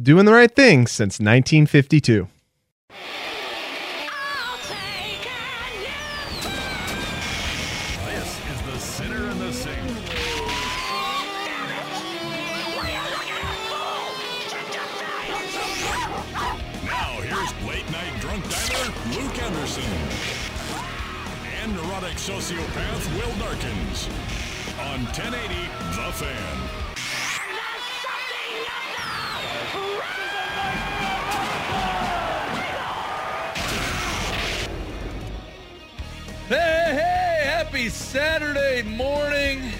Doing the right thing since 1952. This is the Sinner and the Saint. Now here's late night drunk dialer Luke Anderson and neurotic sociopath Will Darkins on 1080 The Fan. Happy Saturday morning.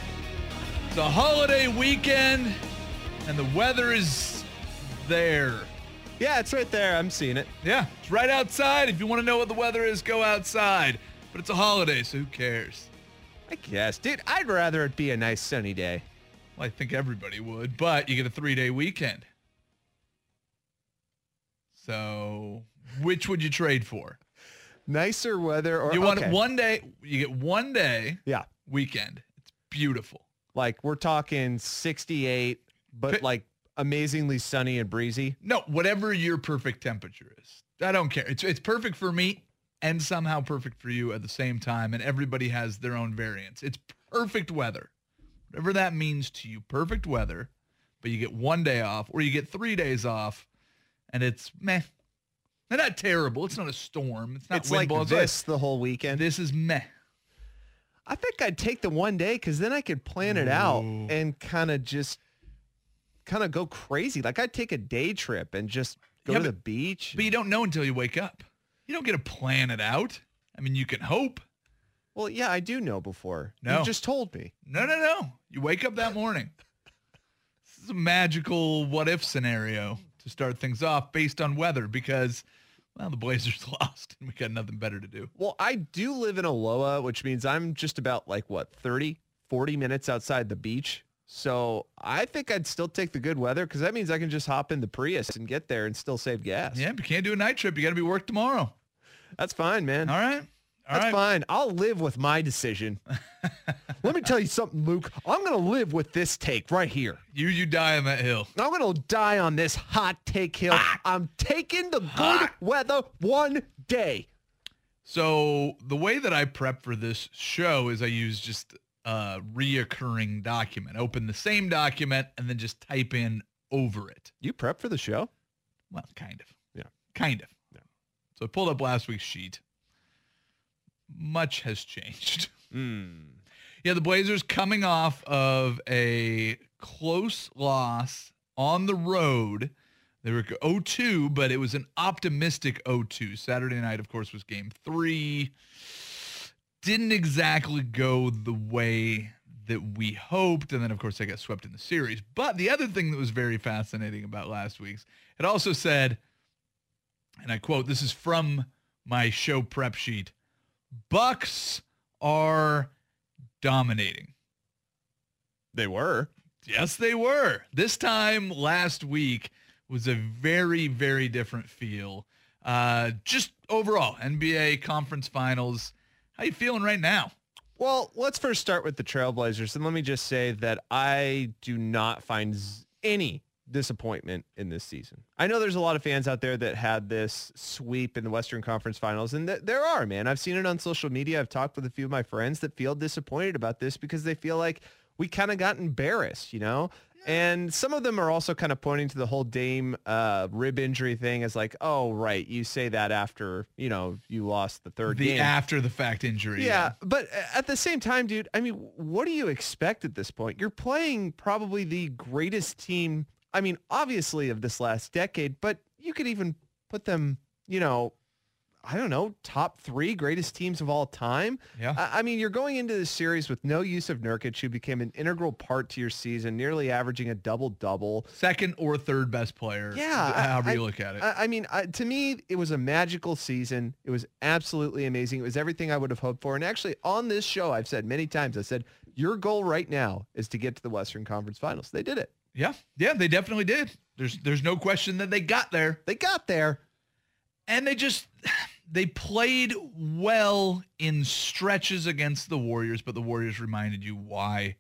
It's a holiday weekend, and the weather is there. Yeah, it's right there. I'm seeing it. Yeah, it's right outside. If you want to know what the weather is, go outside. But it's a holiday, so who cares? I guess. Dude, I'd rather it be a nice sunny day. Well, I think everybody would, but you get a three day weekend. So, which would you trade for? Nicer weather or You want okay. one day, you get one day Yeah. weekend. It's beautiful. Like we're talking 68, but like amazingly sunny and breezy. No, whatever your perfect temperature is. I don't care. It's it's perfect for me and somehow perfect for you at the same time and everybody has their own variants. It's perfect weather. Whatever that means to you, perfect weather, but you get one day off or you get 3 days off and it's meh. They're not terrible. It's not a storm. It's not it's wind like this the whole weekend. This is meh. I think I'd take the one day because then I could plan it out Ooh. and kind of just kind of go crazy. Like I'd take a day trip and just go Yeah, to the beach. But you don't know until you wake up. You don't get to plan it out. I mean, you can hope. well, yeah, I do know before. No. You just told me. No, no, no. You wake up that morning. This is a magical what if scenario to start things off based on weather because, well, the Blazers lost and we got nothing better to do. Well, I do live in Aloha, which means I'm just about like what 30, 40 minutes outside the beach. So I think I'd still take the good weather because that means I can just hop in the Prius and get there and still save gas. Yeah, but you can't do a night trip. You got to be work tomorrow. That's fine, man. All right. All That's right. fine. I'll live with my decision. Let me tell you something, Luke. I'm going to live with this take right here. You, you die on that hill. I'm going to die on this hot take hill. Ah. I'm taking the good weather one day. So the way that I prep for this show is I use just a reoccurring document. Open the same document and then just type in over it. You prep for the show? Well, kind of. Yeah. Kind of. Yeah. So I pulled up last week's sheet. Much has changed. Hmm. Yeah, the Blazers coming off of a close loss on the road. They were 0-2, but it was an optimistic 0-2. Saturday night, of course, was game three. Didn't exactly go the way that we hoped. And then, of course, they got swept in the series. But the other thing that was very fascinating about last week's, it also said, and I quote, this is from my show prep sheet, Bucks are dominating. They were. Yes, they were. This time last week was a very, very different feel. Uh, just overall, NBA conference finals. How you feeling right now? Well, let's first start with the Trailblazers. And let me just say that I do not find any disappointment in this season. I know there's a lot of fans out there that had this sweep in the Western Conference Finals. And th- there are, man. I've seen it on social media. I've talked with a few of my friends that feel disappointed about this because they feel like we kind of got embarrassed, you know? And some of them are also kind of pointing to the whole Dame uh, rib injury thing as like, oh, right, you say that after, you know, you lost the third The game. after the fact injury. Yeah, but at the same time, dude, I mean, what do you expect at this point? You're playing probably the greatest team, I mean, obviously of this last decade, but you could even put them, you know, I don't know, top three greatest teams of all time. Yeah. I, I mean, you're going into this series with no use of Nurkic, who became an integral part to your season, nearly averaging a double-double. Second or third best player. Yeah, However I- you look at it. I, I mean, to me, it was a magical season. It was absolutely amazing. It was everything I would have hoped for. And actually, on this show, I've said many times, I said, your goal right now is to get to the Western Conference Finals. They did it. Yeah. Yeah, they definitely did. There's there's no question that they got there. They got there. and they just they played well in stretches against the Warriors, but the Warriors reminded you why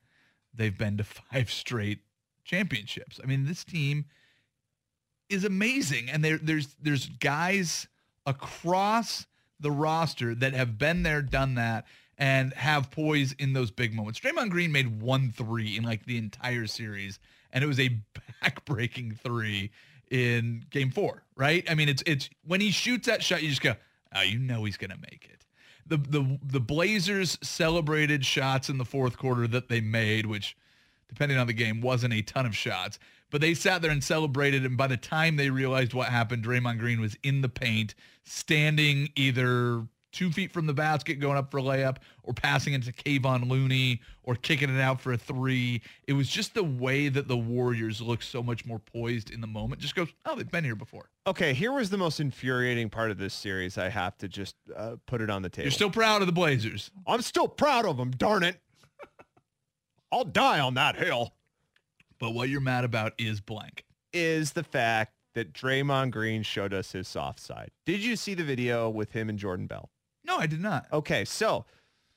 they've been to five straight championships. I mean, this team is amazing, and there there's there's guys across the roster that have been there, done that, and have poise in those big moments. Draymond Green made one three in like the entire series, and it was a back-breaking three in game four, right? I mean, it's it's when he shoots that shot, you just go, oh, you know he's gonna make it. The the the Blazers celebrated shots in the fourth quarter that they made, which depending on the game wasn't a ton of shots. But they sat there and celebrated, and by the time they realized what happened, Draymond Green was in the paint, standing either two feet from the basket, going up for a layup, or passing it to Kevon Looney, or kicking it out for a three. It was just the way that the Warriors looked so much more poised in the moment. Just goes, oh, they've been here before. Okay, here was the most infuriating part of this series. I have to just uh, put it on the table. You're still proud of the Blazers. I'm still proud of them, darn it. I'll die on that hill. But what you're mad about is blank. Is the fact that Draymond Green showed us his soft side. Did you see the video with him and Jordan Bell? No, I did not. Okay, so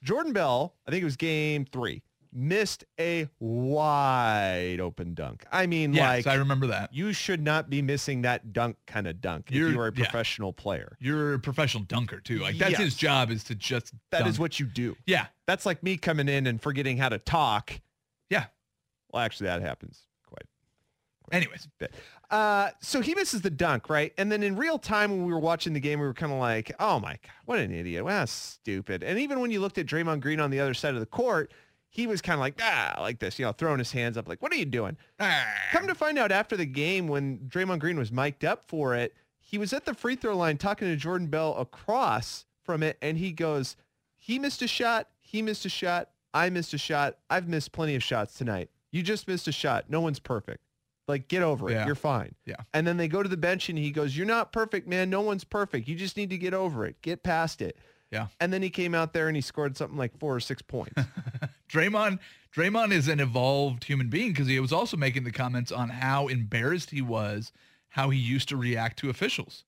Jordan Bell, I think it was game three, missed a wide open dunk. I mean, Yes, like I remember that. you should not be missing that dunk kind of dunk You're- if you are a yeah. professional player. You're a professional dunker too. Like that's Yes. his job is to just That is dunk. what you do. Yeah. That's like me coming in and forgetting how to talk. Yeah. Well, actually, that happens Anyways. Uh, so he misses the dunk, right? And then in real time, when we were watching the game, we were kind of like, "Oh my god, what an idiot! Wow, stupid!" And even when you looked at Draymond Green on the other side of the court, he was kind of like, "Ah," like this, you know, throwing his hands up, like, "What are you doing?" Come to find out, after the game, when Draymond Green was mic'd up for it, he was at the free throw line talking to Jordan Bell across from it, and he goes, "He missed a shot. He missed a shot. I missed a shot. I've missed plenty of shots tonight. You just missed a shot. No one's perfect. Like, get over it. Yeah. You're fine." Yeah. And then they go to the bench, and he goes, "You're not perfect, man. No one's perfect. You just need to get over it. Get past it." Yeah. And then he came out there and he scored something like four or six points. Draymond Draymond is an evolved human being because he was also making the comments on how embarrassed he was, how he used to react to officials.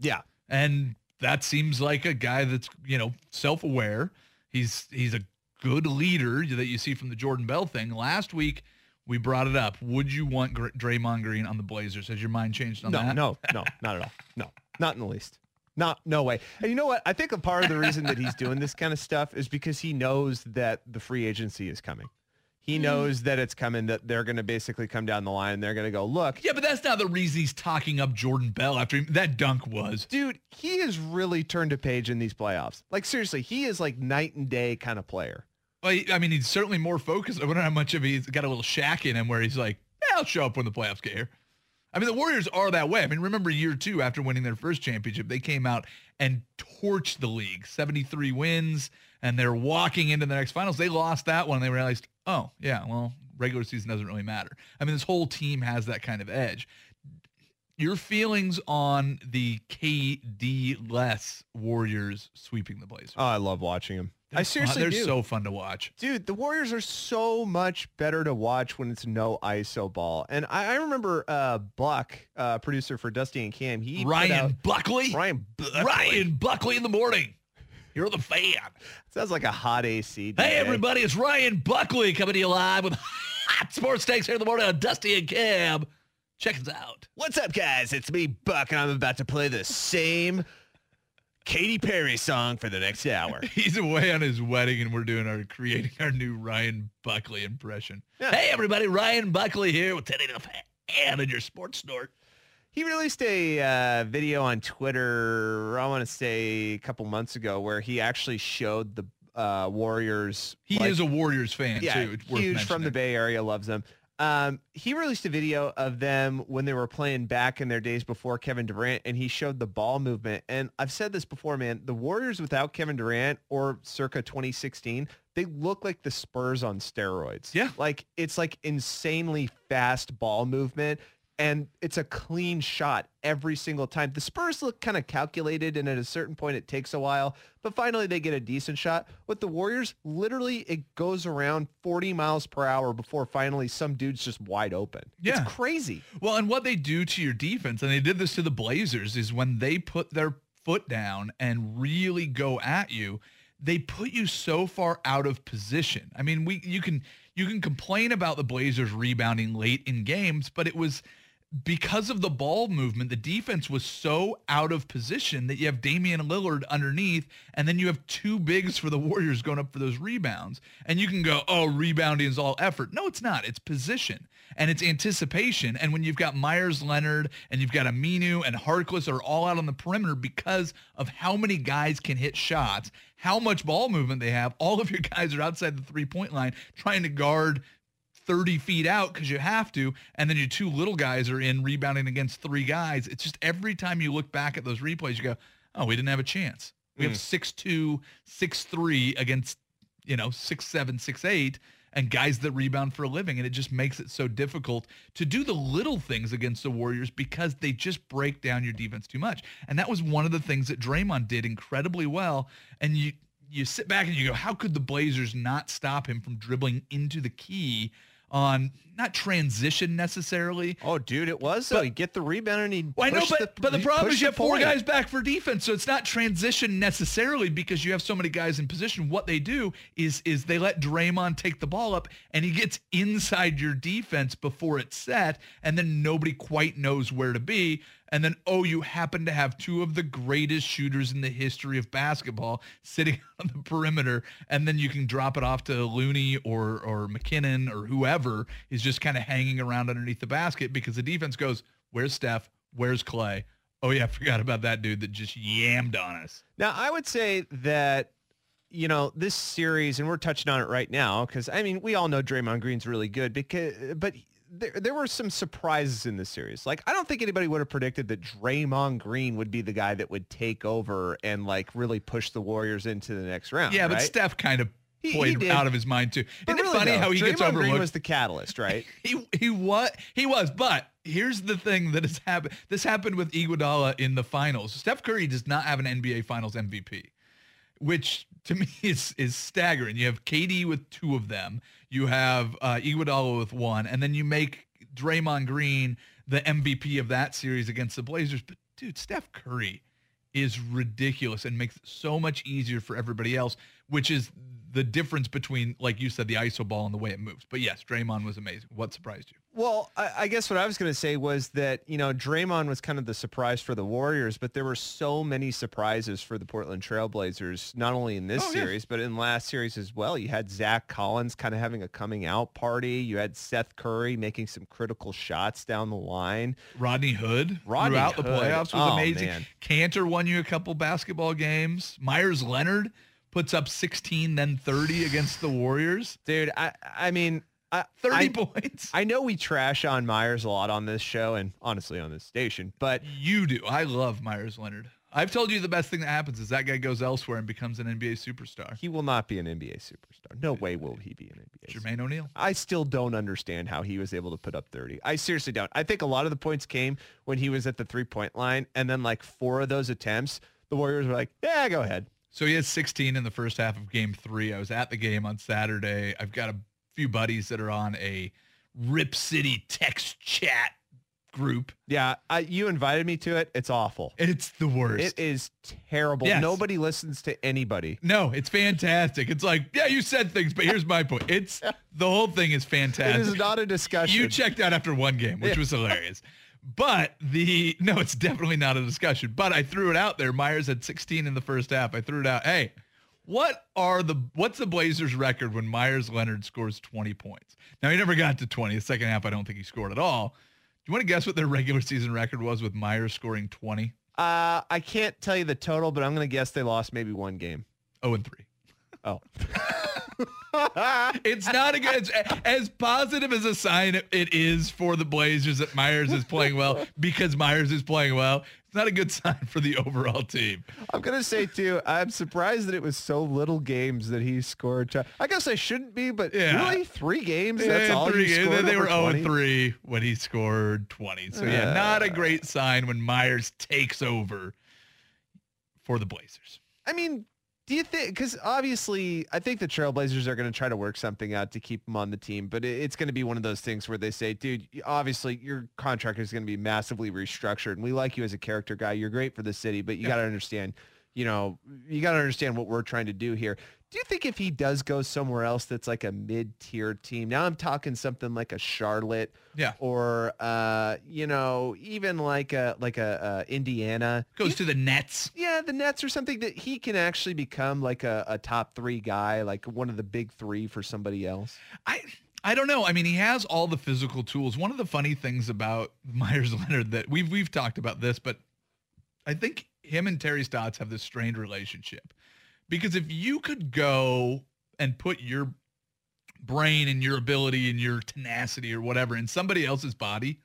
yeah. And that seems like a guy that's, you know, self-aware. He's he's a good leader that you see from the Jordan Bell thing. Last week we brought it up. Would you want Gr- Draymond Green on the Blazers? Has your mind changed on No, that? no, no, not at all. No, not in the least. Not, no way. And you know what? I think a part of the reason that he's doing this kind of stuff is because he knows that the free agency is coming. He hmm. knows that it's coming, that they're going to basically come down the line and they're going to go, look, Yeah, but that's not the reason he's talking up Jordan Bell after he, that dunk was. dude, he has really turned a page in these playoffs. Like, seriously, he is like night and day kind of player. Well, I mean, he's certainly more focused. I wonder how much of he's got a little Shaq in him where he's like, yeah, I'll show up when the playoffs get here. I mean, the Warriors are that way. I mean, remember year two after winning their first championship, they came out and torched the league, 73 wins, and they're walking into the next finals. They lost that one. And they realized, oh, yeah, well, regular season doesn't really matter. I mean, this whole team has that kind of edge. Your feelings on the KD less Warriors sweeping the Blazers? Oh, I love watching him. I They're seriously fun- They're do. so fun to watch. Dude, the Warriors are so much better to watch when it's no ISO ball. And I, I remember uh, Buck, uh, producer for Dusty and Cam, he Ryan out- Buckley. Ryan Buckley. Ryan Buckley in the morning. You're the fan. Sounds like a hot AC. Hey, everybody, it's Ryan Buckley coming to you live with hot sports takes here in the morning on Dusty and Cam. Check us out. What's up, guys? It's me, Buck, and I'm about to play the same Katy Perry song for the next hour. He's away on his wedding, and we're doing our creating our new Ryan Buckley impression. Hey, everybody, Ryan Buckley here with Teddy Fan and your sports snort. He released a uh, video on Twitter, I want to say a couple months ago, where he actually showed the uh, Warriors. He like- is a Warriors fan yeah, too. Huge from the. Bay Area, loves them. Um, he released a video of them when they were playing back in their days before Kevin Durant, and he showed the ball movement. And I've said this before, man, the Warriors without Kevin Durant or circa 2016, they look like the Spurs on steroids. Yeah. Like it's like insanely fast ball movement. And it's a clean shot every single time. The Spurs look kind of calculated, and at a certain point, it takes a while. But finally, they get a decent shot. With the Warriors, literally, it goes around 40 miles per hour before finally some dude's just wide open. Yeah. It's crazy. Well, and what they do to your defense, and they did this to the Blazers, is when they put their foot down and really go at you, they put you so far out of position. I mean, we you can you can complain about the Blazers rebounding late in games, but it was because of the ball movement, the defense was so out of position that you have Damian Lillard underneath, and then you have two bigs for the Warriors going up for those rebounds. And you can go, oh, rebounding is all effort. No, it's not. It's position and it's anticipation. And when you've got Meyers Leonard and you've got Aminu and Harkless are all out on the perimeter because of how many guys can hit shots, how much ball movement they have, all of your guys are outside the three-point line trying to guard 30 feet out because you have to, and then your two little guys are in rebounding against three guys. It's just every time you look back at those replays, you go, oh, we didn't have a chance. We have hmm. six two, six three against, you know, six seven, six eight, and guys that rebound for a living. And it just makes it so difficult to do the little things against the Warriors because they just break down your defense too much. And that was one of the things that Draymond did incredibly well. And you you sit back and you go, how could the Blazers not stop him from dribbling into the key on not transition necessarily? Oh, dude, it was. So But- you get the rebound and he Well, I know, but, but the problem is you have four guys back for defense, so it's not transition necessarily because you have so many guys in position. What they do is is they let Draymond take the ball up, and he gets inside your defense before it's set, and then nobody quite knows where to be. And then, oh, you happen to have two of the greatest shooters in the history of basketball sitting on the perimeter, and then you can drop it off to Looney or or McKinnie or whoever is just kind of hanging around underneath the basket because the defense goes, "Where's Steph? Where's Klay? Oh yeah, I forgot about that dude that just yammed on us." Now, I would say that, you know, this series, and we're touching on it right now, because, I mean, we all know Draymond Green's really good, because, but there, there were some surprises in this series. Like, I don't think anybody would have predicted that Draymond Green would be the guy that would take over and, like, really push the Warriors into the next round. Yeah, but? Steph kind of He- he played did. out of his mind too. But Isn't really, it funny though, how he Draymond gets Green overlooked? was the catalyst, right? he he was he was but here's the thing that has happened this happened with Iguodala in the finals Steph Curry does not have an NBA finals MVP which to me is is staggering you have KD with two of them you have uh, Iguodala with one and then you make Draymond Green the MVP of that series against the Blazers but dude Steph Curry is ridiculous and makes it so much easier for everybody else, which is the difference between, like you said, the ISO ball and the way it moves. But yes, Draymond was amazing. What surprised you? Well, I, I guess what I was going to say was that, you know, Draymond was kind of the surprise for the Warriors, but there were so many surprises for the Portland Trailblazers, not only in this Oh, series, but in last series as well. You had Zach Collins kind of having a coming out party. You had Seth Curry making some critical shots down the line. Rodney Hood Rodney throughout the playoffs was Oh, amazing. man. Kanter won you a couple basketball games. Meyers Leonard puts up 16, then 30 against the Warriors. Dude, I, I mean, I, 30 I, points. I know we trash on Meyers a lot on this show and honestly on this station, but you do. I love Meyers Leonard. I've told you the best thing that happens is that guy goes elsewhere and becomes an NBA superstar. he will not be an NBA superstar. No way will he be an NBA superstar. Jermaine O'Neal. I still don't understand how he was able to put up 30. I seriously don't. I think a lot of the points came when he was at the three-point line, and then like four of those attempts, the Warriors were like, yeah, go ahead. So he had 16 in the first half of game three. I was at the game on Saturday. I've got a few buddies that are on a Rip City text chat group. Yeah, I, you invited me to it. It's awful. It's the worst. It is terrible. Yes. Nobody listens to anybody. no, it's fantastic. It's like, yeah, you said things, but here's my point. It's the whole thing is fantastic. It is not a discussion. You checked out after one game, which Yeah. was hilarious. But the no, it's definitely not a discussion. But I threw it out there. Meyers had 16 in the first half. I threw it out. Hey, what are the what's the Blazers record when Meyers Leonard scores 20 points? Now he never got to 20. The second half, I don't think he scored at all. Do you want to guess what their regular season record was with Meyers scoring 20? Uh, I can't tell you the total, but I'm going to guess they lost maybe one game. Oh, and 3. Oh, It's not a good it's as positive as a sign it is for the Blazers that Meyers is playing well because Meyers is playing well. Not a good sign for the overall team. I'm to say too, I'm surprised that it was so little games that he scored. t- I guess I shouldn't be, but Yeah. really three games. That's all three you games. scored They were 0 20? and 3 when he scored 20. So yeah, uh. not a great sign when Meyers takes over for the Blazers. I mean, do you think? Because obviously, I think the Trailblazers are going to try to work something out to keep him on the team, but it- it's going to be one of those things where they say, "Dude, obviously your contract is going to be massively restructured, and we like you as a character guy. You're great for the city, but you Yeah. got to understand." You know, you got to understand what we're trying to do here. Do you think if he does go somewhere else that's like a mid-tier team, now I'm talking something like a Charlotte, Yeah. or uh, you know, even like a like a uh, Indiana, Goes to the Nets. yeah, the Nets or something that he can actually become like a, a top three guy, like one of the big three for somebody else. I I don't know. I mean, he has all the physical tools. One of the funny things about Meyers Leonard that we've we've talked about this, but I think him and Terry Stotts have this strained relationship. Because if you could go and put your brain and your ability and your tenacity or whatever in somebody else's body,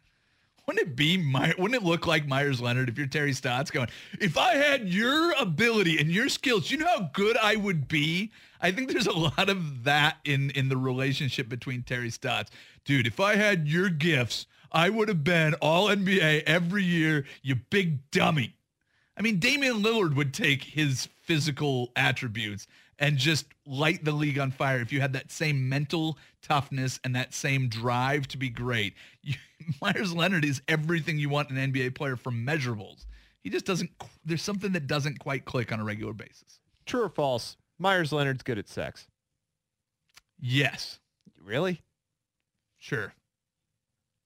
wouldn't it be My, wouldn't it look like Meyers Leonard if you're Terry Stotts going, if I had your ability and your skills, you know how good I would be? I think there's a lot of that in in the relationship between Terry Stotts. Dude, if I had your gifts, I would have been all NBA every year, you big dummy. I mean, Damian Lillard would take his physical attributes and just light the league on fire if you had that same mental toughness and that same drive to be great. You, Meyers Leonard is everything you want an NBA player from measurables. He just doesn't, there's something that doesn't quite click on a regular basis. True or false? Meyers Leonard's good at sex. Yes, Really? sure.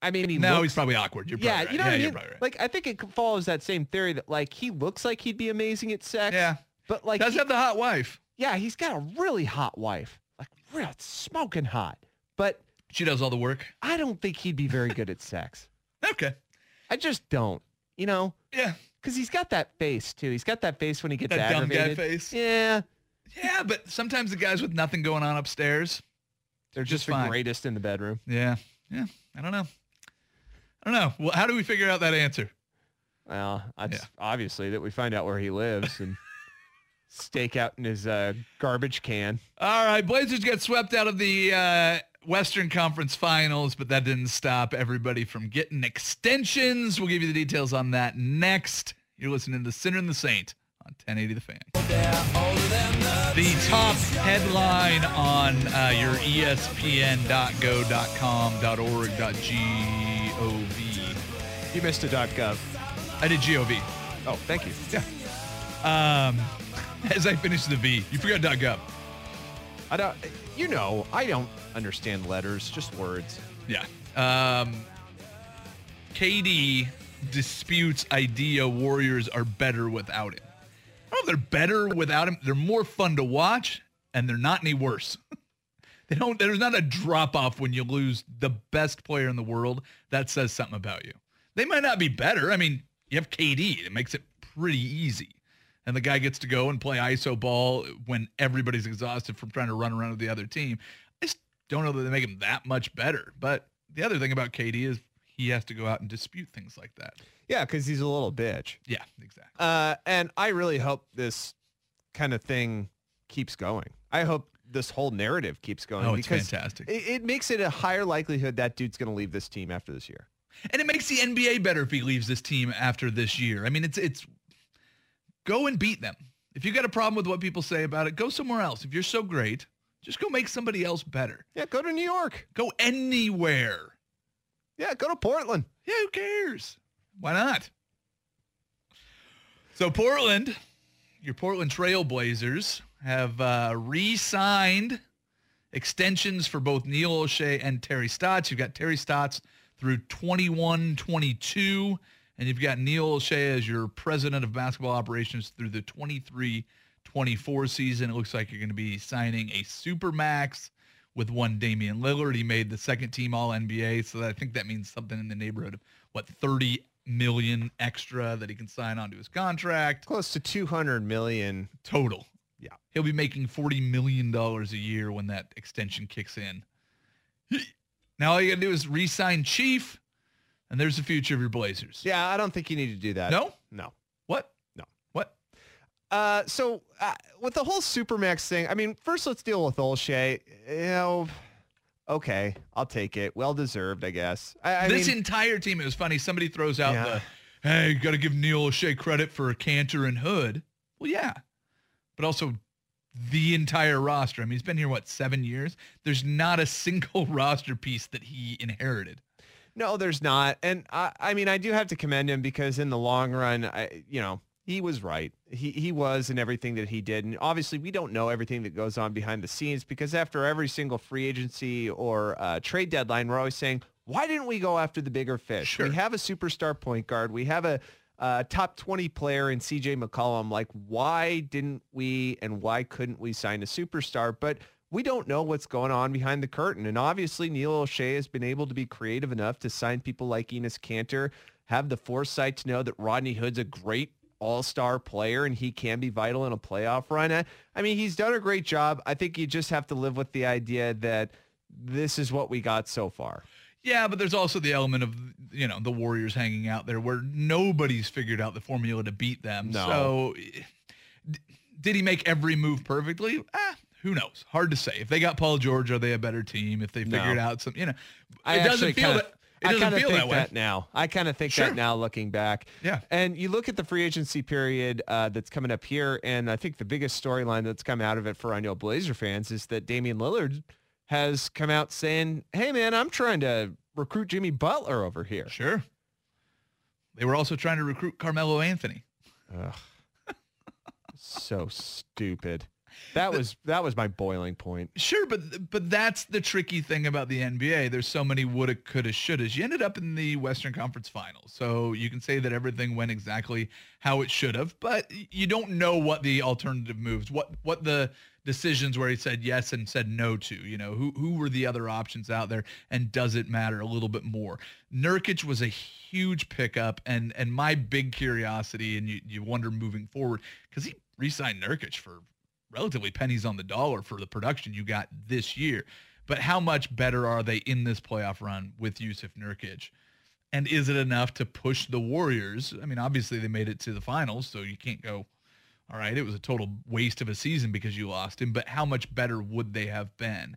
I mean, he no, looks, he's probably awkward. You're yeah, probably right. you know yeah, what I mean. right. Like, I think it follows that same theory that like he looks like he'd be amazing at sex. yeah, but like, does he- have the hot wife. yeah, he's got a really hot wife, like real smoking hot. But She does all the work. I don't think he'd be very good at sex. Okay. I just don't. You know, Yeah. because he's got that face too. He's got that face when he gets That dumb guy aggravated. face. Yeah, Yeah, but sometimes the guys with nothing going on upstairs, they're just, Just the fine. greatest in the bedroom. Yeah. Yeah. I don't know. I don't know. Well, how do we figure out that answer? Well, Yeah. obviously that we find out where he lives and stake out in his uh, garbage can. All right. Blazers get swept out of the uh, Western Conference Finals, but that didn't stop everybody from getting extensions. We'll give you the details on that next. You're listening to The Sinner and the Saint on 1080 The Fan. The top headline on uh, your ESPN.go.com.org.gov. You missed a .gov. I did GOV. Oh, thank you. Yeah. Um, as I finish the V, you forgot .gov. I don't. You know, I don't understand letters, just words. Yeah. Um, KD disputes idea Warriors are better without him. If they're better without him. They're more fun to watch, and they're not any worse. they don't. There's not a drop off when you lose the best player in the world. That says something about you. They might not be better. I mean, you have KD. It makes it pretty easy. And the guy gets to go and play ISO ball when everybody's exhausted from trying to run around with the other team. I just don't know that they make him that much better. But the other thing about KD is he has to go out and dispute things like that. Yeah, because he's a little bitch. Yeah, exactly. Uh, and I really hope this kind of thing keeps going. I hope this whole narrative keeps going. Oh, it's because fantastic. It, it makes it a higher likelihood that dude's going to leave this team after this year. And it makes the NBA better if he leaves this team after this year. I mean, it's it's go and beat them. If you got a problem with what people say about it, go somewhere else. If you're so great, just go make somebody else better. Yeah, go to New York. Go anywhere. Yeah, go to Portland. Yeah, who cares? Why not? So Portland, your Portland Trailblazers have uh, re-signed extensions for both Neil Olshey and Terry Stotts. You've got Terry Stotts through 21-22. And you've got Neil Shea as your president of basketball operations through the 23-24 season. It looks like you're going to be signing a super max with one Damian Lillard. He made the second team all NBA. So I think that means something in the neighborhood of what 30 million extra that he can sign onto his contract Close to 200 million. total. Yeah. He'll be making $40 million a year when that extension kicks in. Now all you got to do is re-sign Chief, and there's the future of your Blazers. Yeah, I don't think you need to do that. No? No. What? No. What? Uh, so uh, with the whole Supermax thing, I mean, first let's deal with Olshey. You know, okay, I'll take it. Well deserved, I guess. I, I this mean, entire team, it was funny. Somebody throws out Yeah. the, hey, you got to give Neil Olshey credit for Kanter and Hood. Well, yeah. But also the entire roster. I mean, he's been here, what, seven years? There's not a single roster piece that he inherited. no, there's not. And I, I mean, I do have to commend him because in the long run, I, you know, he was right. He he was in everything that he did. And obviously, we don't know everything that goes on behind the scenes because after every single free agency or uh, trade deadline, we're always saying, why didn't we go after the bigger fish? Sure. We have a superstar point guard. We have a uh, top 20 player in CJ McCollum. Like, why didn't we and why couldn't we sign a superstar? But we don't know what's going on behind the curtain. And obviously, Neil Olshey has been able to be creative enough to sign people like Enes Kanter, have the foresight to know that Rodney Hood's a great all-star player and he can be vital in a playoff run. I, I mean, he's done a great job. I think you just have to live with the idea that this is what we got so far. Yeah, but there's also the element of, you know, the Warriors hanging out there where nobody's figured out the formula to beat them. No. So did he make every move perfectly? Ah, who knows? Hard to say. If they got Paul George, are they a better team? If they No. figured out some, you know, I it doesn't actually feel kinda- that. It I doesn't kind of think that way. that now. I kind of think Sure. that now looking back. Yeah. And you look at the free agency period uh, that's coming up here, and I think the biggest storyline that's come out of it for I know Blazer fans is that Damian Lillard has come out saying, "Hey man, I'm trying to recruit Jimmy Butler over here." Sure. They were also trying to recruit Carmelo Anthony. Ugh. So stupid. That was that was my boiling point. Sure, but but that's the tricky thing about the NBA. There's so many woulda, coulda, shouldas. You ended up in the Western Conference Finals, so you can say that everything went exactly how it should have, but you don't know what the alternative moves, what what the decisions where he said yes and said no to. You know, who who were the other options out there, and does it matter a little bit more? Nurkic was a huge pickup, and and my big curiosity, and you you wonder moving forward because he re-signed Nurkic for relatively pennies on the dollar for the production you got this year. But how much better are they in this playoff run with Jusuf Nurkic? And is it enough to push the Warriors? I mean, obviously they made it to the finals, so you can't go, all right, it was a total waste of a season because you lost him, but how much better would they have been?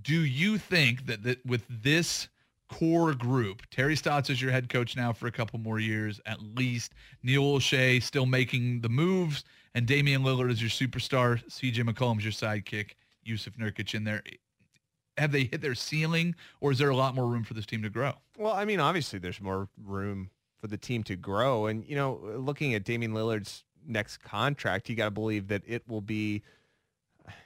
Do you think that, that with this core group, Terry Stotts is your head coach now for a couple more years at least, Neil Olshey still making the moves, and Damian Lillard is your superstar, CJ McCollum's your sidekick, Jusuf Nurkic in there. Have they hit their ceiling, or is there a lot more room for this team to grow? Well, I mean, obviously there's more room for the team to grow. And, you know, looking at Damian Lillard's next contract, you got to believe that it will be,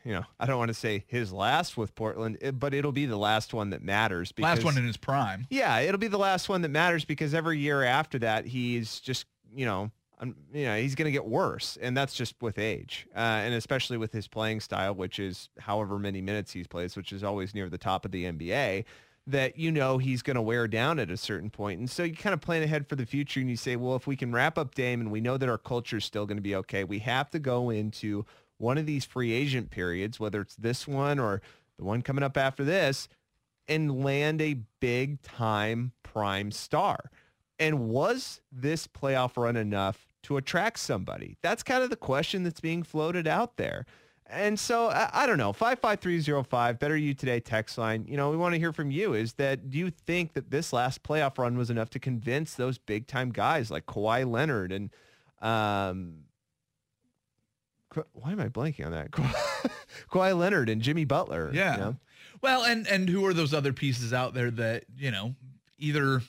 you know, I don't want to say his last with Portland, but it'll be the last one that matters. Last one in his prime. Yeah, it'll be the last one that matters because every year after that, he's just, you know, um, you know, he's going to get worse. And that's just with age. Uh, and especially with his playing style, which is however many minutes he plays, which is always near the top of the NBA, that you know he's going to wear down at a certain point. And so you kind of plan ahead for the future and you say, well, if we can wrap up Dame and we know that our culture is still going to be okay, we have to go into one of these free agent periods, whether it's this one or the one coming up after this, and land a big time prime star. And was this playoff run enough to attract somebody? That's kind of the question that's being floated out there. And so I, I don't know, 55305, Better You Today text line. You know, we want to hear from you. Is that, do you think that this last playoff run was enough to convince those big time guys like Kawhi Leonard and, um, why am I blanking on that? Kawhi Leonard and Jimmy Butler. you Yeah. know? Well, and and who are those other pieces out there that you know either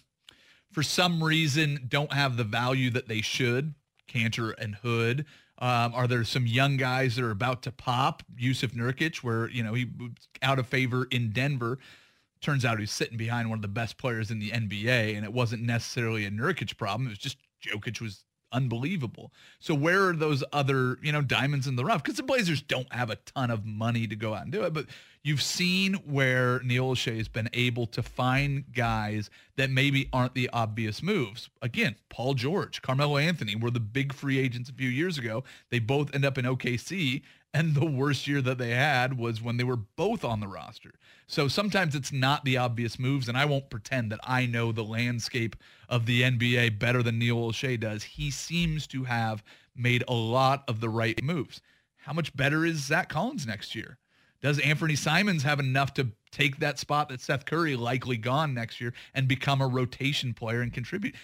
for some reason don't have the value that they should? Kanter and Hood. Um, are there some young guys that are about to pop? Jusuf Nurkic, where you know he out of favor in Denver. turns out he's sitting behind one of the best players in the NBA, and it wasn't necessarily a Nurkic problem. It was just Jokic was unbelievable. So where are those other, you know, diamonds in the rough? Because the Blazers don't have a ton of money to go out and do it, but you've seen where Neil Olshey has been able to find guys that maybe aren't the obvious moves. Again, Paul George, Carmelo Anthony were the big free agents a few years ago. They both end up in OKC and the worst year that they had was when they were both on the roster. So sometimes it's not the obvious moves, and I won't pretend that I know the landscape of the NBA better than Neil Olshey does. He seems to have made a lot of the right moves. How much better is Zach Collins next year? Does Anthony Simons have enough to take that spot that Seth Curry likely gone next year and become a rotation player and contribute?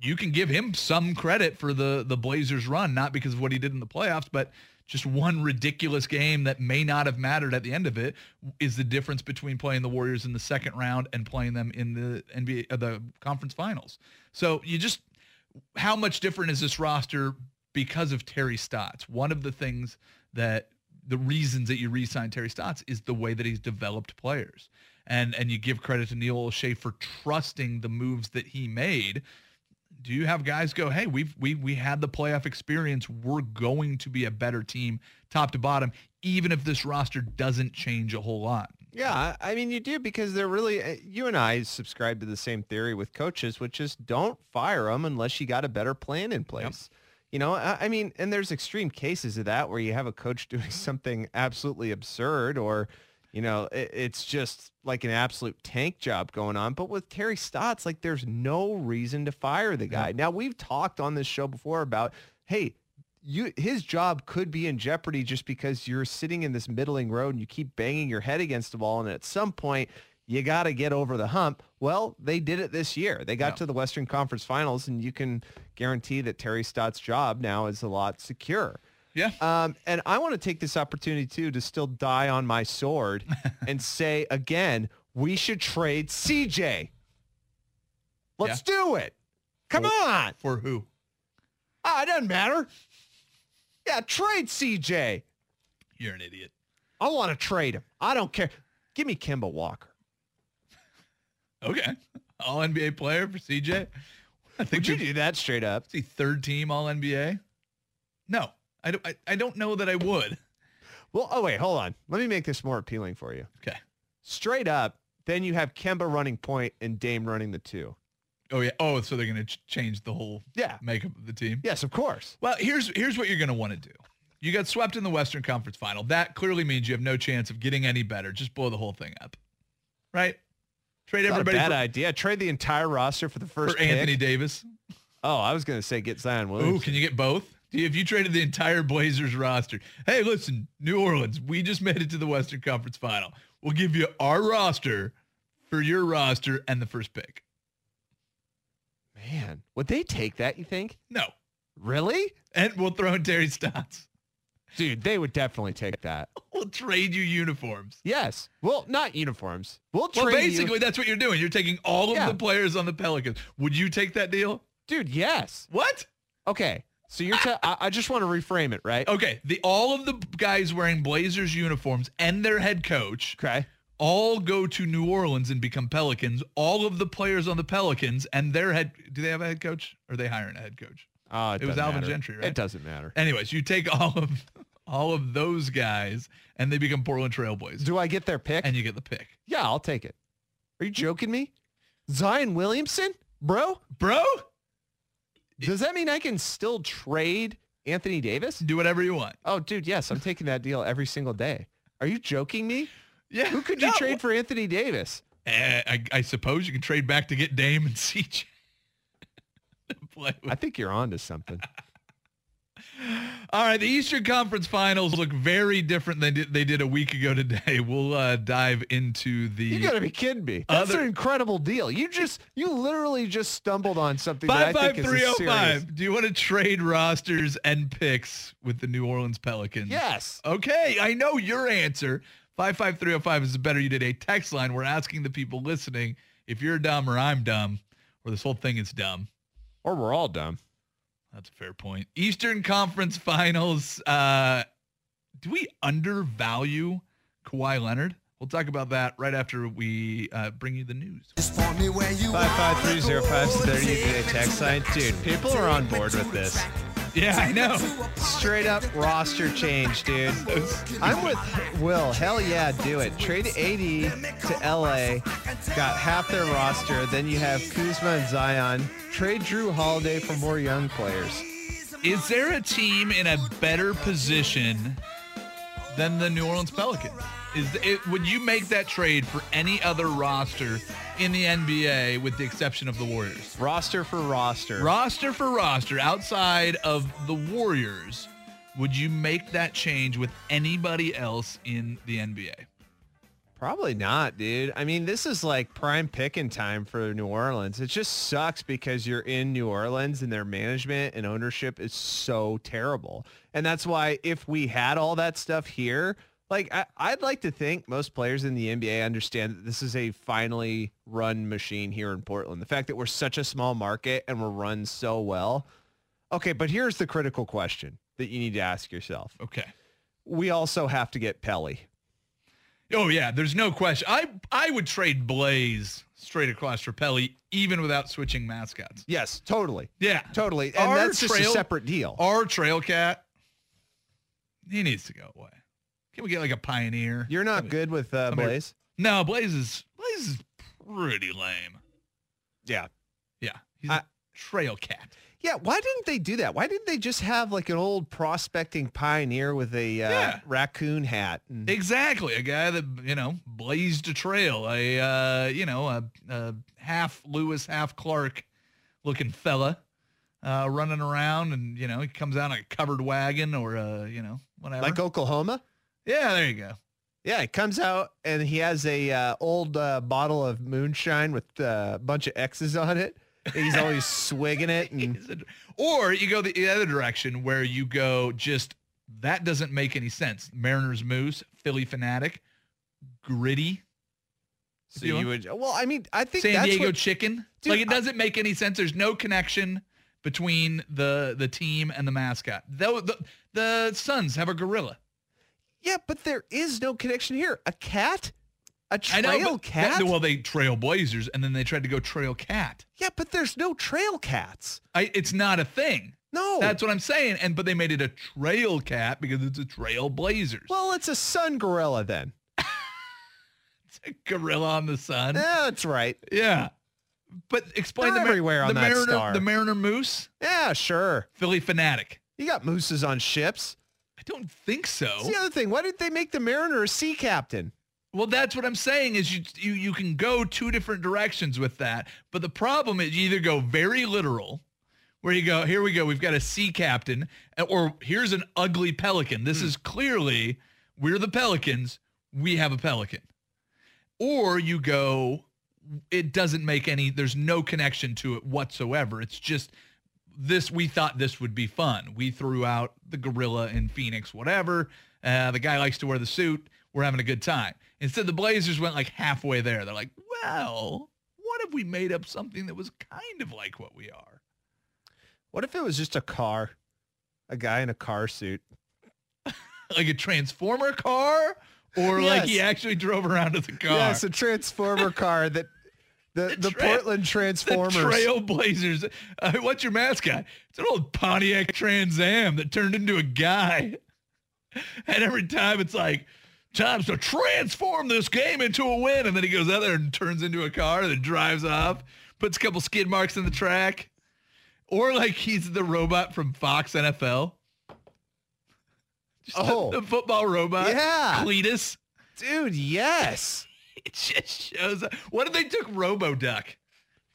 You can give him some credit for the the Blazers run, not because of what he did in the playoffs, but just one ridiculous game that may not have mattered at the end of it is the difference between playing the Warriors in the second round and playing them in the NBA uh, the conference finals. So you just how much different is this roster because of Terry Stotts? One of the things that the reasons that you re-sign Terry Stotts is the way that he's developed players. And and you give credit to Neil Olshey for trusting the moves that he made do you have guys go, hey, we've we we had the playoff experience. We're going to be a better team, top to bottom, even if this roster doesn't change a whole lot. Yeah, I mean you do because they're really uh, you and I subscribe to the same theory with coaches, which is don't fire them unless you got a better plan in place. Yep. You know, I, I mean, and there's extreme cases of that where you have a coach doing something absolutely absurd or you know, it, it's just like an absolute tank job going on. But with Terry Stotts, like there's no reason to fire the guy. Yeah. Now we've talked on this show before about, hey, you his job could be in jeopardy just because you're sitting in this middling road and you keep banging your head against the wall, and at some point you got to get over the hump. Well, they did it this year. They got yeah. to the Western Conference Finals, and you can guarantee that Terry Stotts' job now is a lot secure. Yeah. Um, and I want to take this opportunity too to still die on my sword and say again, we should trade CJ. Let's yeah. do it. Come for, on. For who? Ah, it doesn't matter. Yeah, trade CJ. You're an idiot. I want to trade him. I don't care. Give me Kemba Walker. Okay. All NBA player for CJ. I think Would you do that straight up? See third team All NBA? No. I don't, I, I don't know that I would. Well, oh wait, hold on. Let me make this more appealing for you. Okay. Straight up, then you have Kemba running point and Dame running the two. Oh yeah. Oh, so they're going to ch- change the whole yeah makeup of the team. Yes, of course. Well, here's here's what you're going to want to do. You got swept in the Western Conference Final. That clearly means you have no chance of getting any better. Just blow the whole thing up, right? Trade Not everybody. bad for, idea. Trade the entire roster for the first for Anthony Davis. Oh, I was going to say get Zion Williams. Oh, can you get both? If you traded the entire Blazers roster, hey, listen, New Orleans, we just made it to the Western Conference Final. We'll give you our roster for your roster and the first pick. Man, would they take that? You think? No. Really? And we'll throw in Terry Stotts. Dude, they would definitely take that. we'll trade you uniforms. Yes. Well, not uniforms. We'll trade you. Well, basically, you... that's what you're doing. You're taking all of yeah. the players on the Pelicans. Would you take that deal? Dude, yes. What? Okay. So you're. T- I, I just want to reframe it, right? Okay. The all of the guys wearing Blazers uniforms and their head coach. Okay. All go to New Orleans and become Pelicans. All of the players on the Pelicans and their head. Do they have a head coach? Or are they hiring a head coach? Uh, it, it was Alvin matter. Gentry, right? It doesn't matter. Anyways, you take all of all of those guys and they become Portland Trailblazers. Do I get their pick? And you get the pick. Yeah, I'll take it. Are you joking me? Zion Williamson, bro? Bro? Does that mean I can still trade Anthony Davis? Do whatever you want. Oh, dude, yes, I'm taking that deal every single day. Are you joking me? Yeah. Who could you no. trade for Anthony Davis? Uh, I, I, suppose you can trade back to get Dame and CJ. I think you're on to something. All right, the Eastern Conference Finals look very different than they did a week ago today. We'll uh, dive into the. You got to be kidding me! That's other... an incredible deal. You just, you literally just stumbled on something five, that I think is serious. Do you want to trade rosters and picks with the New Orleans Pelicans? Yes. Okay, I know your answer. Five five three zero five is the better you did a text line. We're asking the people listening if you're dumb or I'm dumb, or this whole thing is dumb, or we're all dumb. That's a fair point. Eastern Conference Finals. Uh, do we undervalue Kawhi Leonard? We'll talk about that right after we uh, bring you the news. Five five three zero five thirty today text line. Dude, people are on board with this. Yeah, I know. Straight up roster change, dude. I'm with Will. Hell yeah, do it. Trade AD to LA. Got half their roster. Then you have Kuzma and Zion. Trade Jrue Holiday for more young players. Is there a team in a better position than the New Orleans Pelicans? Is it would you make that trade for any other roster in the NBA with the exception of the Warriors? Roster for roster. Roster for roster outside of the Warriors, would you make that change with anybody else in the NBA? Probably not, dude. I mean, this is like prime picking time for New Orleans. It just sucks because you're in New Orleans and their management and ownership is so terrible. And that's why if we had all that stuff here, like I, I'd like to think most players in the NBA understand that this is a finally run machine here in Portland. The fact that we're such a small market and we're run so well. Okay, but here's the critical question that you need to ask yourself. Okay. We also have to get Pelly. Oh yeah, there's no question. I I would trade Blaze straight across for Pelly even without switching mascots. Yes, totally. Yeah, Totally. And Our that's just a separate deal. Our Trail Cat, he needs to go away. Can we get like a Pioneer? You're not good with uh, somebody- Blaze? No, Blaze is Blaze is pretty lame. Yeah. Yeah, he's I- Trail Cat. Yeah, why didn't they do that? Why didn't they just have like an old prospecting pioneer with a uh, Yeah. raccoon hat? And, Exactly, a guy that you know blazed a trail, a uh, you know a, a half Lewis, half Clark looking fella uh, running around, and you know he comes out in a covered wagon or a you know whatever. like Oklahoma? Yeah, there you go. Yeah, he comes out and he has a uh, old uh, bottle of moonshine with uh, a bunch of X's on it. He's always swigging it. And Or you go the other direction where you go just that doesn't make any sense. Mariners Moose, Philly Fanatic, Gritty, so you would. Well, I mean, I think San Diego what, Chicken. Dude, like it doesn't make any sense. There's no connection between the the team and the mascot. Though the, the Suns have a gorilla. Yeah, but there is no connection here. A cat? A trail know, cat? that- well, they trail blazers, and then they tried to go trail cat. yeah, but there's no trail cats. I, it's not a thing. No. That's what I'm saying. And but they made it a trail cat because it's a trail blazers. well, it's a sun gorilla then. it's a gorilla on the sun. Yeah, that's right. Yeah. But explain They're the everywhere on the that Mariner, star. the Mariner Moose, Yeah, sure. Philly Fanatic. You got mooses on ships. I don't think so. That's the other thing. Why did they make the Mariner a sea captain? Well, that's what I'm saying is you you you can go two different directions with that. But the problem is you either go very literal, where you go, here we go, we've got a sea captain, or here's an ugly pelican. This hmm. is clearly we're the pelicans, we have a pelican. Or you go, it doesn't make any, there's no connection to it whatsoever. It's just this, we thought this would be fun. We threw out the gorilla in Phoenix, whatever. Uh, the guy likes to wear the suit. We're having a good time. Instead, the Blazers went like halfway there. They're like, well, what if we made up something that was kind of like what we are? What if it was just a car? A guy in a car suit. Like a transformer car? Or like he actually drove around with a car? Yes, a transformer car that the, the, tra- Portland the Transformers. Trailblazers. Uh, what's your mascot? It's an old Pontiac Trans Am that turned into a guy. And every time it's like, time to transform this game into a win. And then he goes out there and turns into a car and then drives off, puts a couple skid marks in the track. Or like he's the robot from Fox NFL. Just the- Oh. the, football robot. Yeah. Cletus. Dude, yes. It just shows up. What if they took RoboDuck?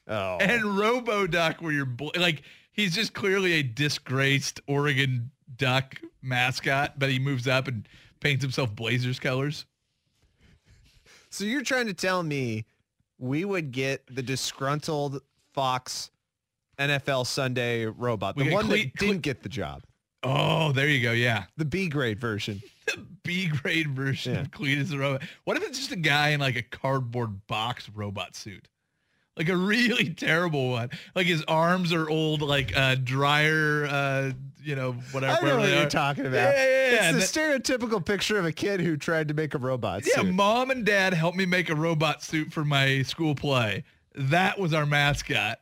Oh. and RoboDuck where you're bl- like he's just clearly a disgraced Oregon Duck mascot, but he moves up and paints himself Blazers colors. so you're trying to tell me we would get the disgruntled Fox NFL Sunday robot, We the one Cle- that didn't get the job, Oh, there you go. Yeah. the B grade version. The B grade version Yeah. of Cletus the robot. What if it's just a guy in like a cardboard box robot suit? like a really terrible one. Like his arms are old, like uh, dryer, uh, you know, whatever. I know what you're talking about. Yeah, yeah, yeah. It's the that- stereotypical picture of a kid who tried to make a robot yeah, suit. mom and dad helped me make a robot suit for my school play. That was our mascot.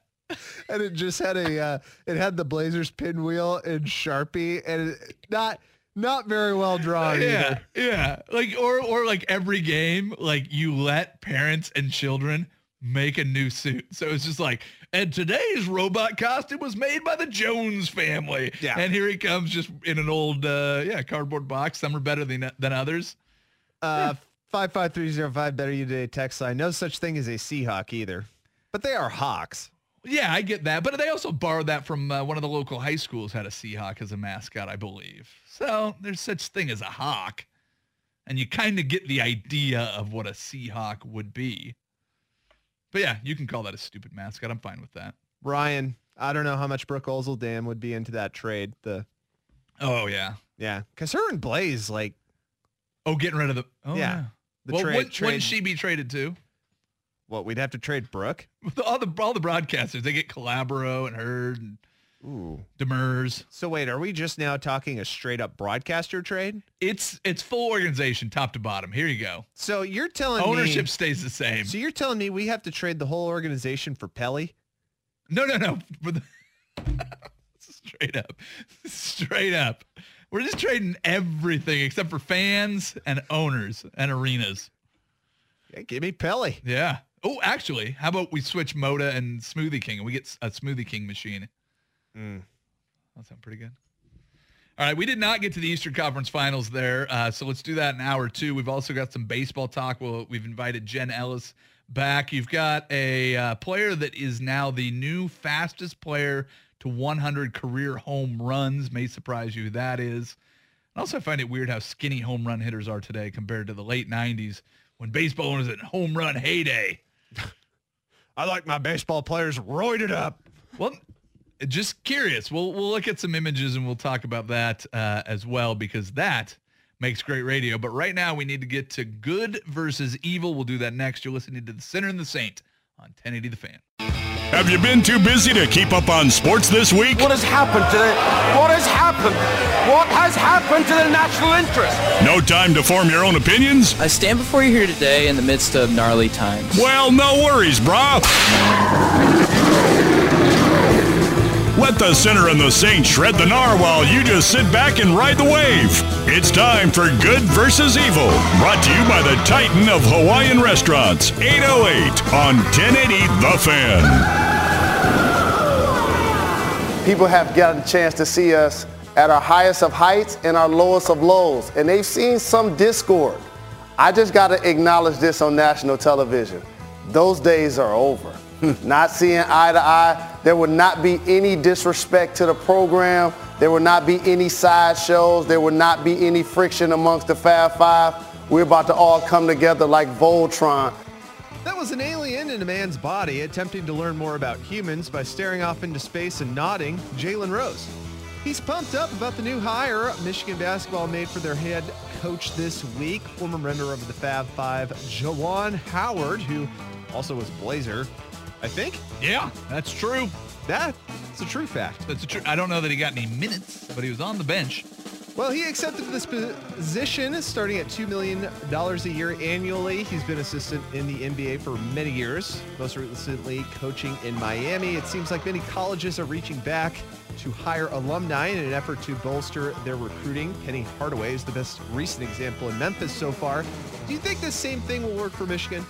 And it just had a uh, it had the Blazers pinwheel in Sharpie and it, not not very well drawn yeah, either. yeah. Like or or like every game, like you let parents and children make a new suit. So it's just like, and today's robot costume was made by the Jones family. Yeah. And here he comes just in an old uh yeah, cardboard box. Some are better than than others. Uh, five five three zero five better you today text line. No such thing as a Seahawk either, but they are hawks. Yeah, I get that. But they also borrowed that from uh, one of the local high schools had a Seahawk as a mascot, I believe. So there's such thing as a hawk. And you kind of get the idea of what a Seahawk would be. But yeah, you can call that a stupid mascot. I'm fine with that. Ryan, I don't know how much Brooke Olzendam would be into that trade. The Oh, yeah. yeah, because her and Blaze like Oh, getting rid of the... Oh, Yeah, yeah. the well, trade- when, trade- wouldn't she be traded to? What we'd have to trade Brooke. All the all the broadcasters, they get Calabro and Hurd and Ooh. Demers. So wait, are we just now talking a straight up broadcaster trade? It's it's full organization, top to bottom. Here you go. So you're telling me Ownership stays the same. So you're telling me we have to trade the whole organization for Pelly? No, no, no. Straight up, straight up. We're just trading everything except for fans and owners and arenas. Yeah, give me Pelly. Yeah. Oh, actually, how about we switch Moda and Smoothie King and we get a Smoothie King machine? Mm. That sounds pretty good. All right, we did not get to the Eastern Conference Finals there, uh, so let's do that in hour two. We've also got some baseball talk. We'll, we've invited Jen Ellis back. You've got a uh, player that is now the new fastest player to 100 career home runs. May surprise you who that is. And also, I find it weird how skinny home run hitters are today compared to the late 90s when baseball was in home run heyday. I like my baseball players roided up. Well, just curious. We'll we'll look at some images and we'll talk about that uh, as well because that makes great radio. But right now we need to get to good versus evil. We'll do that next. You're listening to the Sinner and the Saint on 1080 The Fan. Have you been too busy to keep up on sports this week? What has happened to the what has happened? What has happened to the national interest? No time to form your own opinions? I stand before you here today in the midst of gnarly times. Well, no worries, brah. Let the sinner and the saint shred the gnar while you just sit back and ride the wave. It's time for Good versus Evil, brought to you by the Titan of Hawaiian Restaurants, 808 on 1080 The Fan. people have gotten a chance to see us at our highest of heights and our lowest of lows, and they've seen some discord. I just got to acknowledge this on national television. Those days are over. not seeing eye to eye. There will not be any disrespect to the program. There will not be any side shows. There will not be any friction amongst the Fab Five. We're about to all come together like Voltron That was an alien in a man's body attempting to learn more about humans by staring off into space and nodding, Jalen Rose. He's pumped up about the new hire Michigan basketball made for their head coach this week, former member of the Fab Five, Juwan Howard, who also was Blazer. I think Yeah, that's true. that's a true fact. That's a true. I don't know that he got any minutes, but he was on the bench. Well, he accepted this position starting at $2 million a year annually. He's been assistant in the NBA for many years, most recently coaching in Miami. It seems like many colleges are reaching back to hire alumni in an effort to bolster their recruiting. Penny Hardaway is the best recent example in Memphis so far. Do you think the same thing will work for Michigan?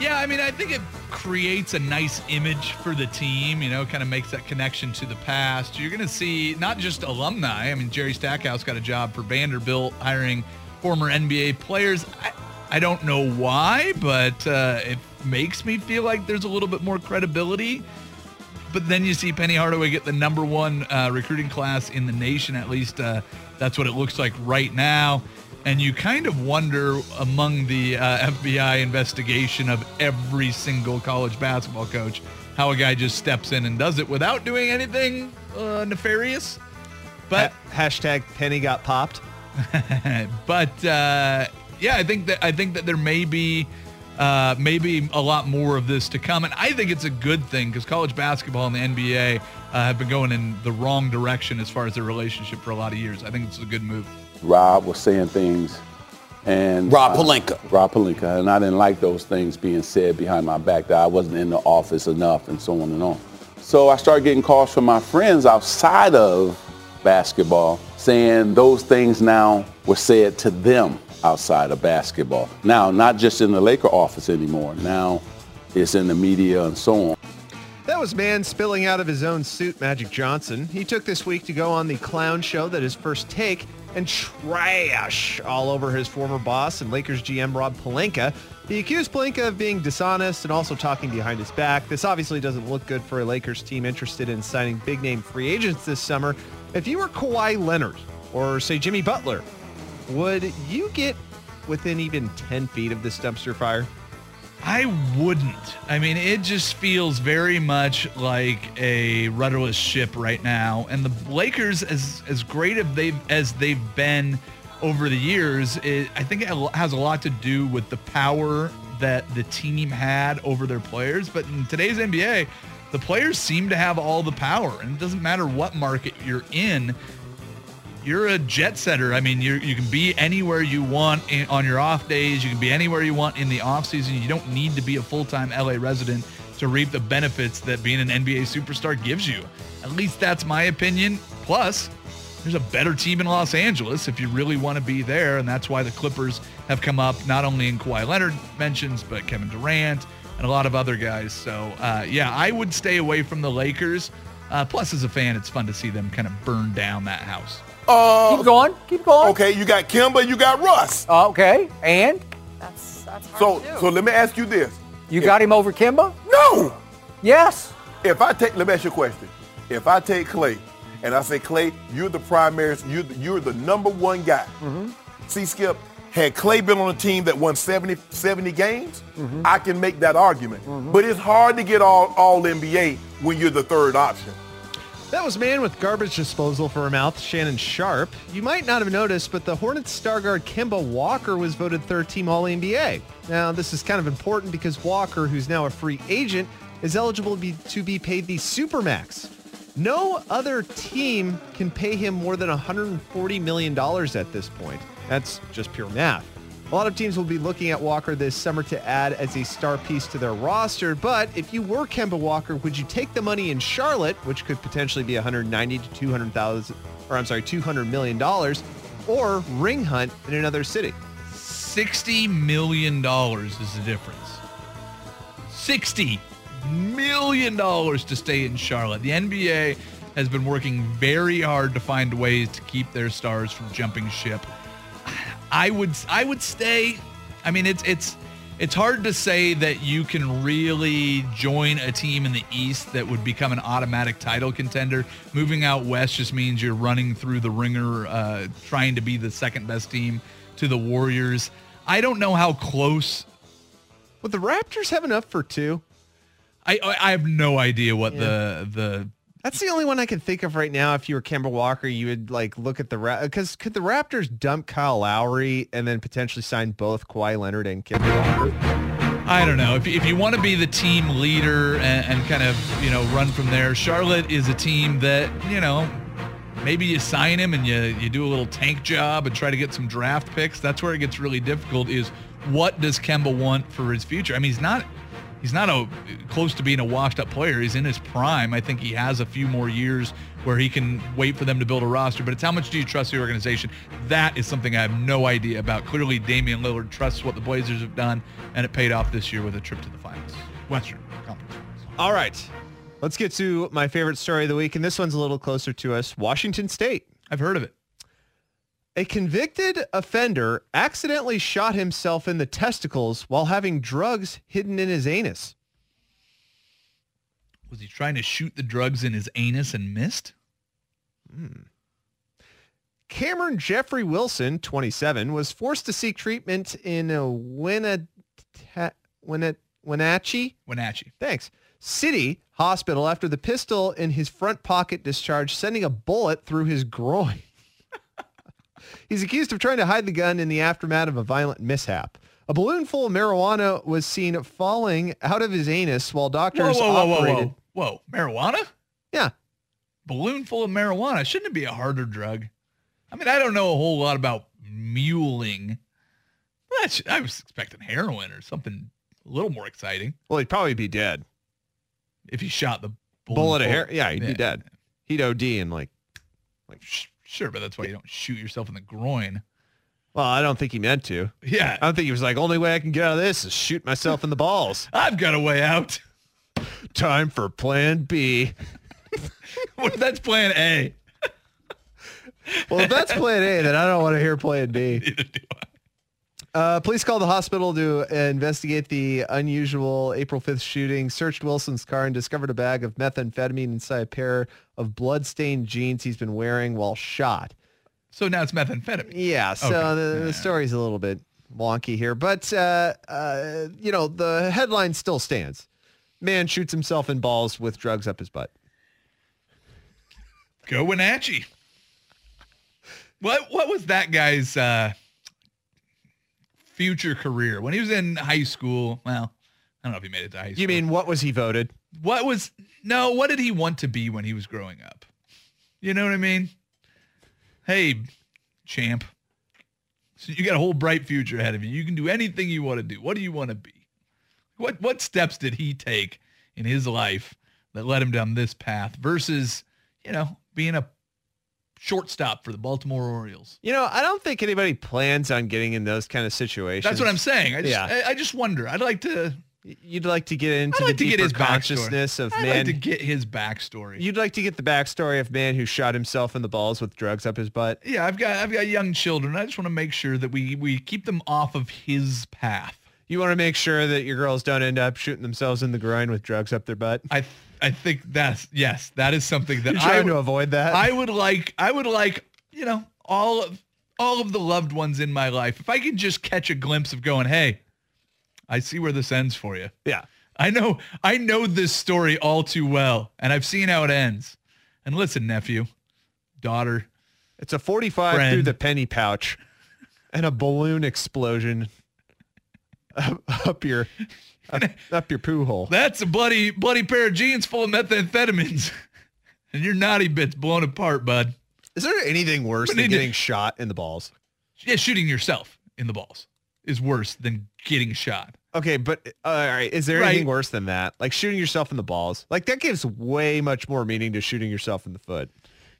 Yeah, I mean, I think it creates a nice image for the team, you know, kind of makes that connection to the past. You're going to see not just alumni. I mean, Jerry Stackhouse got a job for Vanderbilt hiring former NBA players. I, I don't know why, but uh, it makes me feel like there's a little bit more credibility. But then you see Penny Hardaway get the number one uh, recruiting class in the nation. At least uh, that's what it looks like right now. And you kind of wonder among the uh, FBI investigation of every single college basketball coach how a guy just steps in and does it without doing anything uh, nefarious. But Ha- hashtag Penny got popped. but uh, yeah, I think that I think that there may be uh, maybe a lot more of this to come. And I think it's a good thing because college basketball and the NBA uh, have been going in the wrong direction as far as their relationship for a lot of years. I think it's a good move. Rob was saying things, and Rob Pelinka. Uh, Rob Pelinka, and I didn't like those things being said behind my back that I wasn't in the office enough, and so on and on. So I started getting calls from my friends outside of basketball saying those things now were said to them outside of basketball. Now, not just in the Laker office anymore. Now it's in the media and so on. That was man spilling out of his own suit, Magic Johnson. He took this week to go on the clown show that is first take and trash all over his former boss and Lakers GM Rob Pelinka. He accused Pelinka of being dishonest and also talking behind his back. This obviously doesn't look good for a Lakers team interested in signing big-name free agents this summer. If you were Kawhi Leonard or, say, Jimmy Butler, would you get within even 10 feet of this dumpster fire? I wouldn't. I mean, it just feels very much like a rudderless ship right now. And the Lakers, as as great as they've as they've been over the years, it, I think it has a lot to do with the power that the team had over their players. But in today's NBA, the players seem to have all the power, and it doesn't matter what market you're in you're a jet setter. I mean, you you can be anywhere you want in, on your off days. You can be anywhere you want in the off season. You don't need to be a full-time LA resident to reap the benefits that being an NBA superstar gives you. At least that's my opinion. Plus, there's a better team in Los Angeles if you really want to be there, and that's why the Clippers have come up not only in Kawhi Leonard mentions, but Kevin Durant and a lot of other guys. So, uh, yeah, I would stay away from the Lakers. Uh, plus, as a fan, it's fun to see them kind of burn down that house. Uh, keep going. Keep going. Okay, you got Kemba, you got Russ. Uh, okay, and That's that's hard So, to do. so let me ask you this. you got him over Kemba? No. Yes. If I take, let me ask you a question. If I take Klay, and I say, Klay, you're the primary, you're the, you're the number one guy. See, Skip, had Klay been on a team that won 70, 70 games, I can make that argument. But it's hard to get all, all NBA when you're the third option. That was man with garbage disposal for a mouth, Shannon Sharpe. You might not have noticed, but the Hornets star guard Kemba Walker was voted third team All NBA. Now, this is kind of important because Walker, who's now a free agent, is eligible to be, to be paid the Supermax. No other team can pay him more than $140 million at this point. That's just pure math. A lot of teams will be looking at Walker this summer to add as a star piece to their roster. But if you were Kemba Walker, would you take the money in Charlotte, which could potentially be 190 to 200,000, or I'm sorry, 200 million dollars, or ring hunt in another city? $60 million is the difference. $60 million to stay in Charlotte. The NBA has been working very hard to find ways to keep their stars from jumping ship. I would I would stay. I mean, it's it's it's hard to say that you can really join a team in the East that would become an automatic title contender. Moving out west just means you're running through the ringer, uh, trying to be the second best team to the Warriors. I don't know how close. Would the Raptors have enough for two? I I I have no idea what the the That's the only one I can think of right now. If you were Kemba Walker, you would like look at the because could the Raptors dump Kyle Lowry and then potentially sign both Kawhi Leonard and Kemba Walker? I don't know. If, if you want to be the team leader and, and kind of, you know, run from there, Charlotte is a team that, you know, maybe you sign him and you, you do a little tank job and try to get some draft picks. That's where it gets really difficult is what does Kemba want for his future? I mean, he's not he's not a close to being a washed up player. He's in his prime. I think he has a few more years where he can wait for them to build a roster. But it's how much do you trust the organization? That is something I have no idea about. Clearly, Damian Lillard trusts what the Blazers have done, and it paid off this year with a trip to the finals, Western Conference. All right, let's get to my favorite story of the week, and this one's a little closer to us. Washington State. I've heard of it. A convicted offender accidentally shot himself in the testicles while having drugs hidden in his anus. Was he trying to shoot the drugs in his anus and missed? Hmm. Cameron Jeffrey Wilson, 27, was forced to seek treatment in uh, a Winnata- Winna- Wenatchee Wenatchee. Thanks. City Hospital after the pistol in his front pocket discharged, sending a bullet through his groin. He's accused of trying to hide the gun in the aftermath of a violent mishap. A balloon full of marijuana was seen falling out of his anus while doctors whoa, whoa, whoa, operated. whoa, whoa! Marijuana? Yeah. Balloon full of marijuana. Shouldn't it be a harder drug? I mean, I don't know a whole lot about muling. That's, I was expecting heroin or something a little more exciting. Well, he'd probably be dead. If he shot the balloon Bullet of hair. Yeah, he'd be dead. He'd OD and like, Sh- Sure, but that's why you don't shoot yourself in the groin. well, I don't think he meant to. Yeah, I don't think he was like, only way I can get out of this is shoot myself in the balls. I've got a way out. Time for plan B. What if that's plan A? Well, if that's plan A, then I don't want to hear plan B. Neither do I. Uh, police called the hospital to investigate the unusual April 5th shooting, searched Wilson's car and discovered a bag of methamphetamine inside a pair of blood-stained jeans he's been wearing while shot. So now it's methamphetamine. Yeah, so Okay. the, Yeah. the story's a little bit wonky here, but uh, uh, you know the headline still stands. Man shoots himself in balls with drugs up his butt. Go Wenatchee. What what was that guy's uh, future career when he was in high school? Well, I don't know if he made it to high school. You mean what was he voted? what was no? What did he want to be when he was growing up? You know what I mean? Hey, champ. So you got a whole bright future ahead of you. You can do anything you want to do. What do you want to be? What what steps did he take in his life that led him down this path versus, you know, being a shortstop for the Baltimore Orioles? You know, I don't think anybody plans on getting in those kind of situations. That's what I'm saying. I just Yeah. I, I just wonder. I'd like to You'd like to get into like the deeper his consciousness backstory. of I'd man. like to get his backstory. You'd like to get the backstory of man who shot himself in the balls with drugs up his butt. Yeah, I've got I've got young children. I just want to make sure that we we keep them off of his path. You want to make sure that your girls don't end up shooting themselves in the groin with drugs up their butt. I I think that's yes, that is something that You're I trying would, to avoid that. I would like I would like, you know, all of all of the loved ones in my life. If I could just catch a glimpse of going, "Hey, I see where this ends for you." yeah. I know I know this story all too well, and I've seen how it ends. And listen, nephew, daughter, It's a 45 Friend. through the penny pouch and a balloon explosion up, up your up, up your poo hole. that's a bloody bloody pair of jeans full of methamphetamines. and your naughty bit's blown apart, bud. Is there anything worse But than getting shot in the balls? Yeah, shooting yourself in the balls is worse than getting shot. Okay, but uh, all right, is there Right. anything worse than that? Like shooting yourself in the balls? Like that gives way much more meaning to shooting yourself in the foot.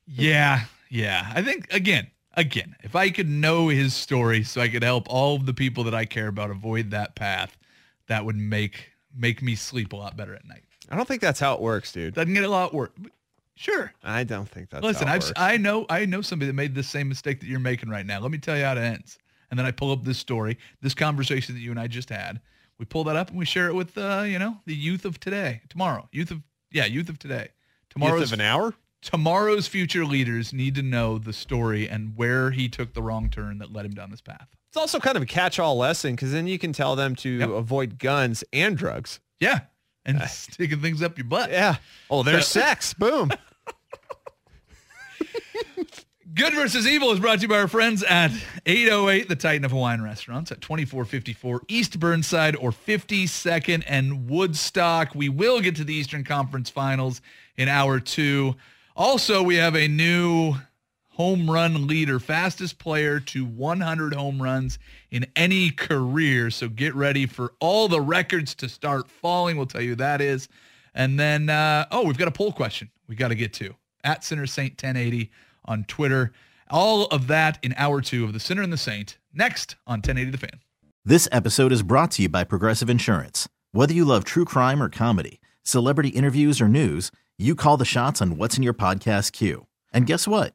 Yeah, yeah. I think again, again, if I could know his story so I could help all of the people that I care about avoid that path, that would make make me sleep a lot better at night. I don't think that's how it works, dude. Doesn't get a lot worse. Sure. I don't think that's Listen, how it I've works. I know I know somebody that made the same mistake that you're making right now. Let me tell you how it ends. And then I pull up this story, this conversation that you and I just had. We pull that up and we share it with uh, you know, the youth of today, tomorrow. Youth of yeah, youth of today. Tomorrow's Youth of an hour? tomorrow's future leaders need to know the story and where he took the wrong turn that led him down this path. It's also kind of a catch-all lesson because then you can tell them to Yep. avoid guns and drugs. Yeah. And sticking things up your butt. Yeah. Oh, there's So- sex. Boom. Good versus Evil is brought to you by our friends at 808 The Titan of Hawaiian Restaurants at 2454 East Burnside or 52nd and Woodstock. We will get to the Eastern Conference Finals in hour two. Also, we have a new home run leader, fastest player to 100 home runs in any career. So get ready for all the records to start falling. We'll tell you that is. And then, uh, oh, we've got a poll question we got to get to at Sinner Saint 1080 on Twitter. All of that in hour two of the Sinner and the Saint next on 1080 The Fan. This episode is brought to you by Progressive Insurance. Whether you love true crime or comedy, celebrity interviews or news, you call the shots on what's in your podcast queue. And guess what?